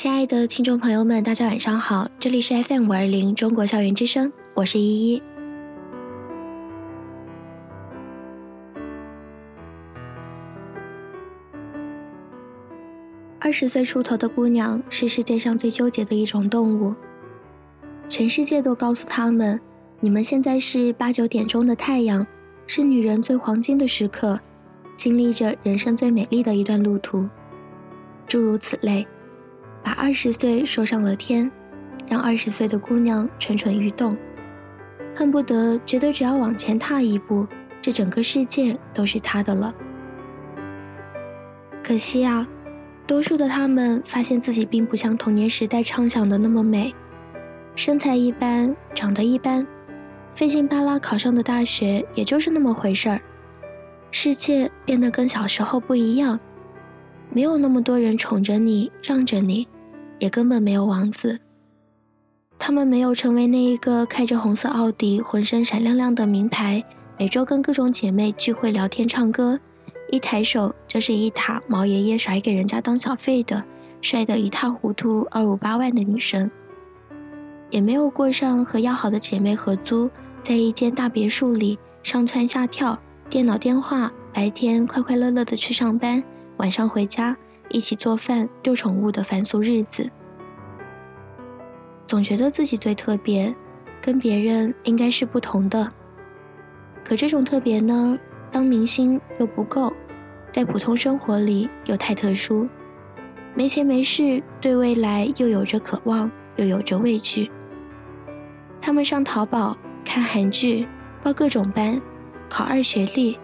亲爱的听众朋友们，大家晚上好，这里是 FM 五二零中国校园之声，我是依依。二十岁出头的姑娘是世界上最纠结的一种动物，全世界都告诉他们，你们现在是八九点钟的太阳，是女人最黄金的时刻，经历着人生最美丽的一段路途，诸如此类。把二十岁说上了天，让二十岁的姑娘蠢蠢欲动，恨不得觉得只要往前踏一步，这整个世界都是她的了。可惜啊，多数的他们发现自己并不像童年时代畅想的那么美，身材一般，长得一般，费劲巴拉考上的大学也就是那么回事儿，世界变得跟小时候不一样。没有那么多人宠着你，让着你，也根本没有王子。他们没有成为那一个开着红色奥迪、浑身闪亮亮的名牌，每周跟各种姐妹聚会聊天唱歌，一抬手就是一塔毛爷爷甩给人家当小费的，帅得一塌糊涂二五八万的女生。也没有过上和要好的姐妹合租，在一间大别墅里上蹿下跳，电脑电话，白天快快乐乐的去上班。晚上回家一起做饭、遛宠物的凡俗日子，总觉得自己最特别，跟别人应该是不同的。可这种特别呢，当明星又不够，在普通生活里又太特殊，没钱没势，对未来又有着渴望，又有着畏惧。他们上淘宝看韩剧，报各种班，考二学历。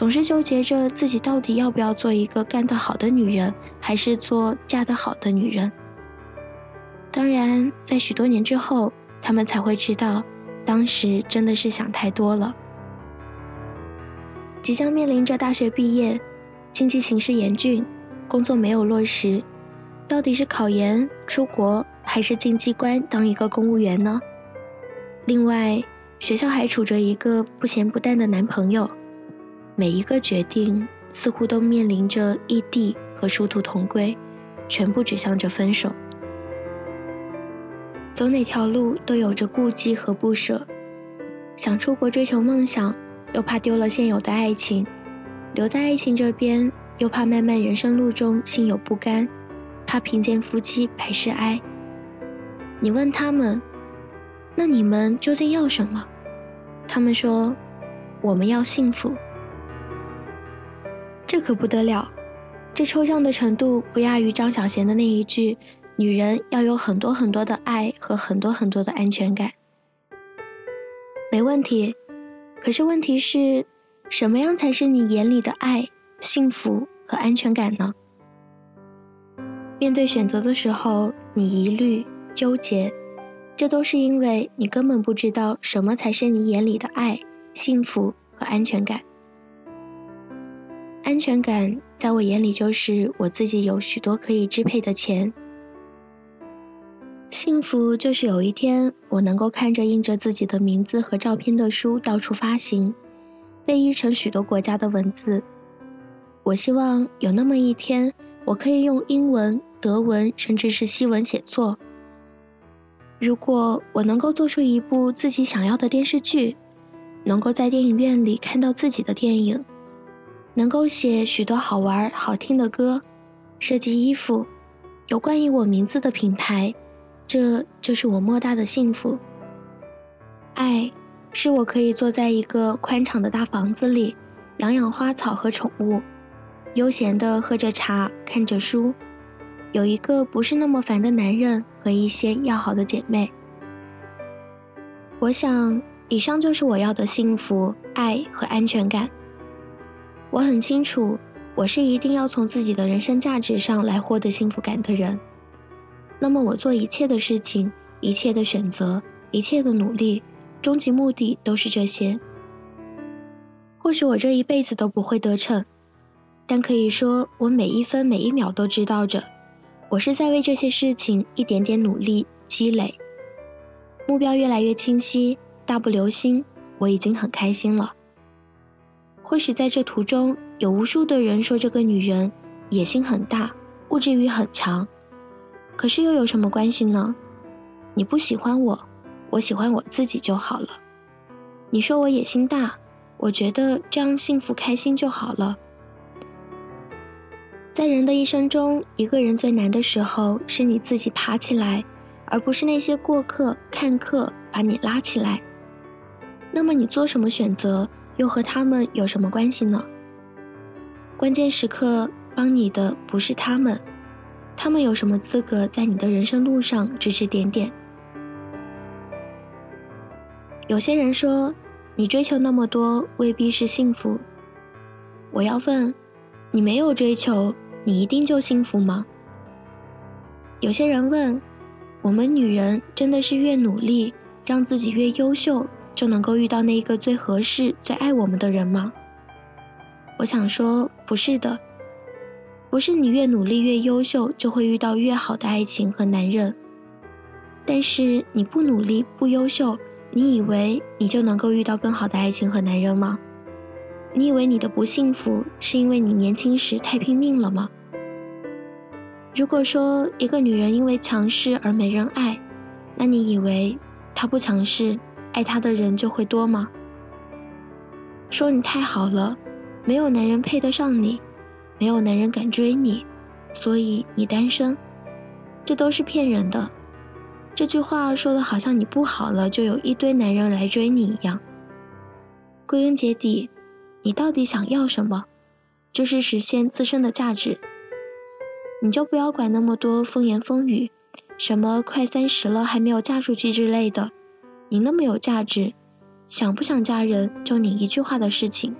总是纠结着自己到底要不要做一个干得好的女人，还是做嫁得好的女人。当然，在许多年之后，他们才会知道，当时真的是想太多了。即将面临着大学毕业，经济形势严峻，工作没有落实，到底是考研出国，还是进机关当一个公务员呢？另外，学校还处着一个不咸不淡的男朋友。每一个决定似乎都面临着异地和殊途同归，全部指向着分手。走哪条路都有着顾忌和不舍，想出国追求梦想，又怕丢了现有的爱情；留在爱情这边，又怕漫漫人生路中心有不甘，怕贫贱夫妻百事哀。你问他们，那你们究竟要什么？他们说，我们要幸福。这可不得了，这抽象的程度不亚于张小娴的那一句：“女人要有很多很多的爱和很多很多的安全感。”没问题，可是问题是，什么样才是你眼里的爱、幸福和安全感呢？面对选择的时候，你疑虑、纠结，这都是因为你根本不知道什么才是你眼里的爱、幸福和安全感。安全感在我眼里就是我自己有许多可以支配的钱。幸福就是有一天我能够看着印着自己的名字和照片的书到处发行，被译成许多国家的文字。我希望有那么一天，我可以用英文、德文，甚至是西文写作。如果我能够做出一部自己想要的电视剧，能够在电影院里看到自己的电影。能够写许多好玩好听的歌，设计衣服，有关于我名字的品牌，这就是我莫大的幸福。爱，是我可以坐在一个宽敞的大房子里，养养花草和宠物，悠闲地喝着茶，看着书，有一个不是那么烦的男人和一些要好的姐妹。我想，以上就是我要的幸福、爱和安全感。我很清楚，我是一定要从自己的人生价值上来获得幸福感的人。那么，我做一切的事情、一切的选择、一切的努力，终极目的都是这些。或许我这一辈子都不会得逞，但可以说，我每一分每一秒都知道着，我是在为这些事情一点点努力积累。目标越来越清晰，大步流星，我已经很开心了。或许在这途中，有无数的人说这个女人野心很大，物质欲很强。可是又有什么关系呢？你不喜欢我，我喜欢我自己就好了。你说我野心大，我觉得这样幸福开心就好了。在人的一生中，一个人最难的时候是你自己爬起来，而不是那些过客、看客把你拉起来。那么你做什么选择，又和他们有什么关系呢？关键时刻帮你的不是他们，他们有什么资格在你的人生路上指指点点？有些人说，你追求那么多未必是幸福。我要问。你没有追求，你一定就幸福吗？有些人问：我们女人真的是越努力，让自己越优秀，就能够遇到那一个最合适、最爱我们的人吗？我想说，不是的，不是你越努力越优秀就会遇到越好的爱情和男人。但是你不努力不优秀，你以为你就能够遇到更好的爱情和男人吗？你以为你的不幸福是因为你年轻时太拼命了吗？如果说一个女人因为强势而没人爱，那你以为她不强势，爱他的人就会多吗？说你太好了，没有男人配得上你，没有男人敢追你，所以你单身，这都是骗人的。这句话说的好像你不好了就有一堆男人来追你一样。归根结底。你到底想要什么？就是实现自身的价值。你就不要管那么多风言风语，什么快三十了还没有嫁出去之类的。你那么有价值，想不想嫁人就你一句话的事情。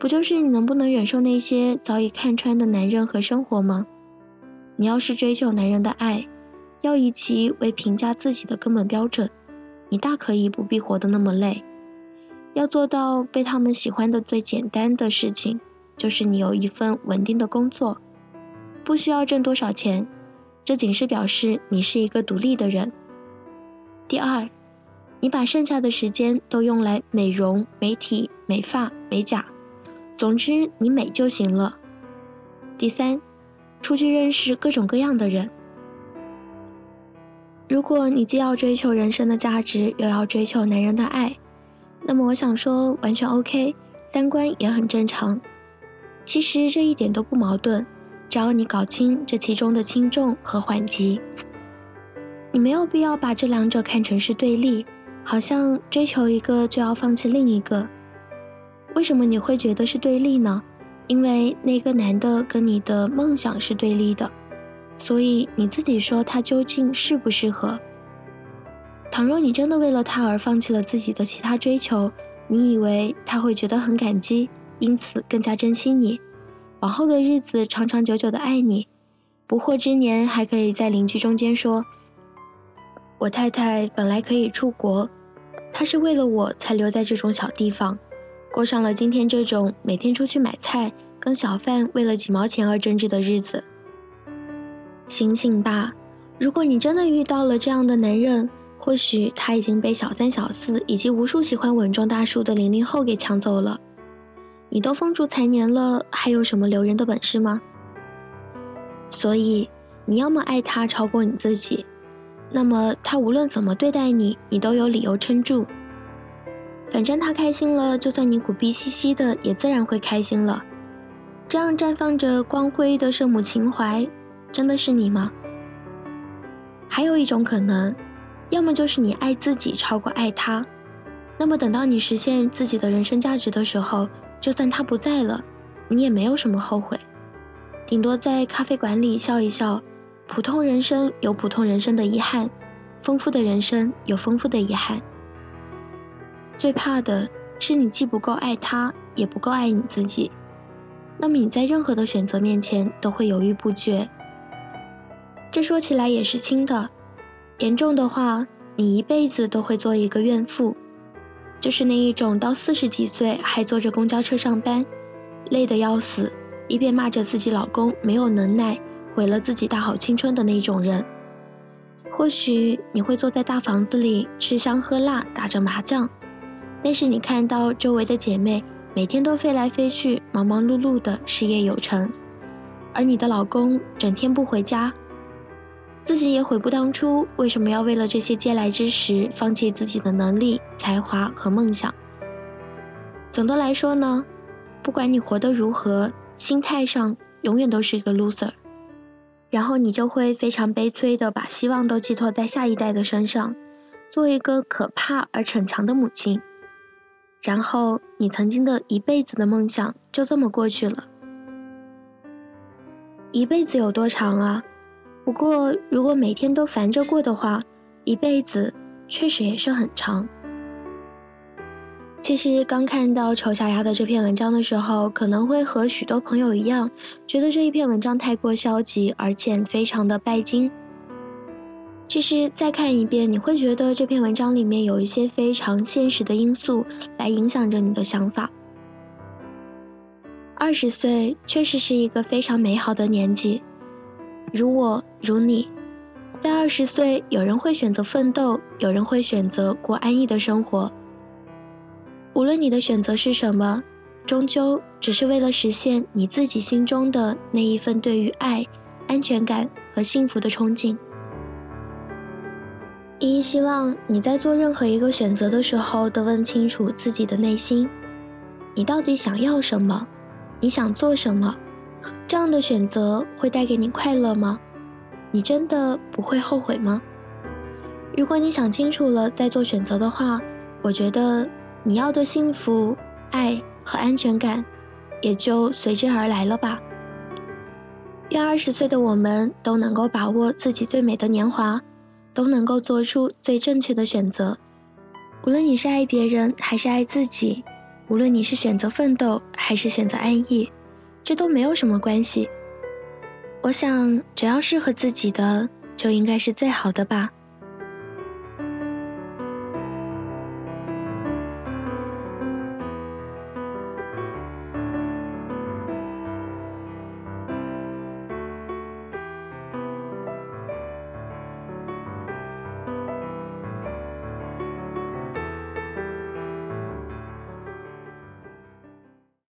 不就是你能不能忍受那些早已看穿的男人和生活吗？你要是追求男人的爱，要以其为评价自己的根本标准，你大可以不必活得那么累。要做到被他们喜欢的最简单的事情，就是你有一份稳定的工作，不需要挣多少钱，这仅是表示你是一个独立的人。第二，你把剩下的时间都用来美容、美体、美发、美甲，总之你美就行了。第三，出去认识各种各样的人。如果你既要追求人生的价值，又要追求男人的爱。那么我想说，完全 OK，三观也很正常。其实这一点都不矛盾，只要你搞清这其中的轻重和缓急。你没有必要把这两者看成是对立，好像追求一个就要放弃另一个。为什么你会觉得是对立呢？因为那个男的跟你的梦想是对立的，所以你自己说他究竟适不适合？倘若你真的为了他而放弃了自己的其他追求，你以为他会觉得很感激，因此更加珍惜你，往后的日子长长久久的爱你，不惑之年还可以在邻居中间说：“我太太本来可以出国，她是为了我才留在这种小地方，过上了今天这种每天出去买菜跟小贩为了几毛钱而争执的日子。”醒醒吧，如果你真的遇到了这样的男人。或许他已经被小三、小四以及无数喜欢稳重大叔的零零后给抢走了。你都风烛残年了，还有什么留人的本事吗？所以，你要么爱他超过你自己，那么他无论怎么对待你，你都有理由撑住。反正他开心了，就算你苦逼兮兮的，也自然会开心了。这样绽放着光辉的圣母情怀，真的是你吗？还有一种可能。要么就是你爱自己超过爱他，那么等到你实现自己的人生价值的时候，就算他不在了，你也没有什么后悔，顶多在咖啡馆里笑一笑。普通人生有普通人生的遗憾，丰富的人生有丰富的遗憾。最怕的是你既不够爱他，也不够爱你自己，那么你在任何的选择面前都会犹豫不决。这说起来也是轻的。严重的话，你一辈子都会做一个怨妇，就是那一种到四十几岁还坐着公交车上班，累得要死，一边骂着自己老公没有能耐，毁了自己大好青春的那种人。或许你会坐在大房子里吃香喝辣，打着麻将，但是你看到周围的姐妹每天都飞来飞去，忙忙碌碌的事业有成，而你的老公整天不回家。自己也悔不当初，为什么要为了这些嗟来之食，放弃自己的能力、才华和梦想？总的来说呢，不管你活得如何，心态上永远都是一个 loser。然后你就会非常悲催的把希望都寄托在下一代的身上，做一个可怕而逞强的母亲。然后你曾经的一辈子的梦想就这么过去了。一辈子有多长啊？不过如果每天都烦着过的话，一辈子确实也是很长。其实刚看到丑小鸭的这篇文章的时候，可能会和许多朋友一样，觉得这一篇文章太过消极，而且非常的拜金。其实再看一遍，你会觉得这篇文章里面有一些非常现实的因素来影响着你的想法。二十岁确实是一个非常美好的年纪，如我如你，在二十岁，有人会选择奋斗，有人会选择过安逸的生活。无论你的选择是什么，终究只是为了实现你自己心中的那一份对于爱、安全感和幸福的憧憬。依依希望你在做任何一个选择的时候，都问清楚自己的内心，你到底想要什么，你想做什么？这样的选择会带给你快乐吗？你真的不会后悔吗？如果你想清楚了再做选择的话，我觉得。你要的幸福、爱和安全感，也就随之而来了吧。愿二十岁的我们都能够把握自己最美的年华，都能够做出最正确的选择。无论你是爱别人还是爱自己，无论你是选择奋斗还是选择安逸，这都没有什么关系。我想，只要适合自己的，就应该是最好的吧。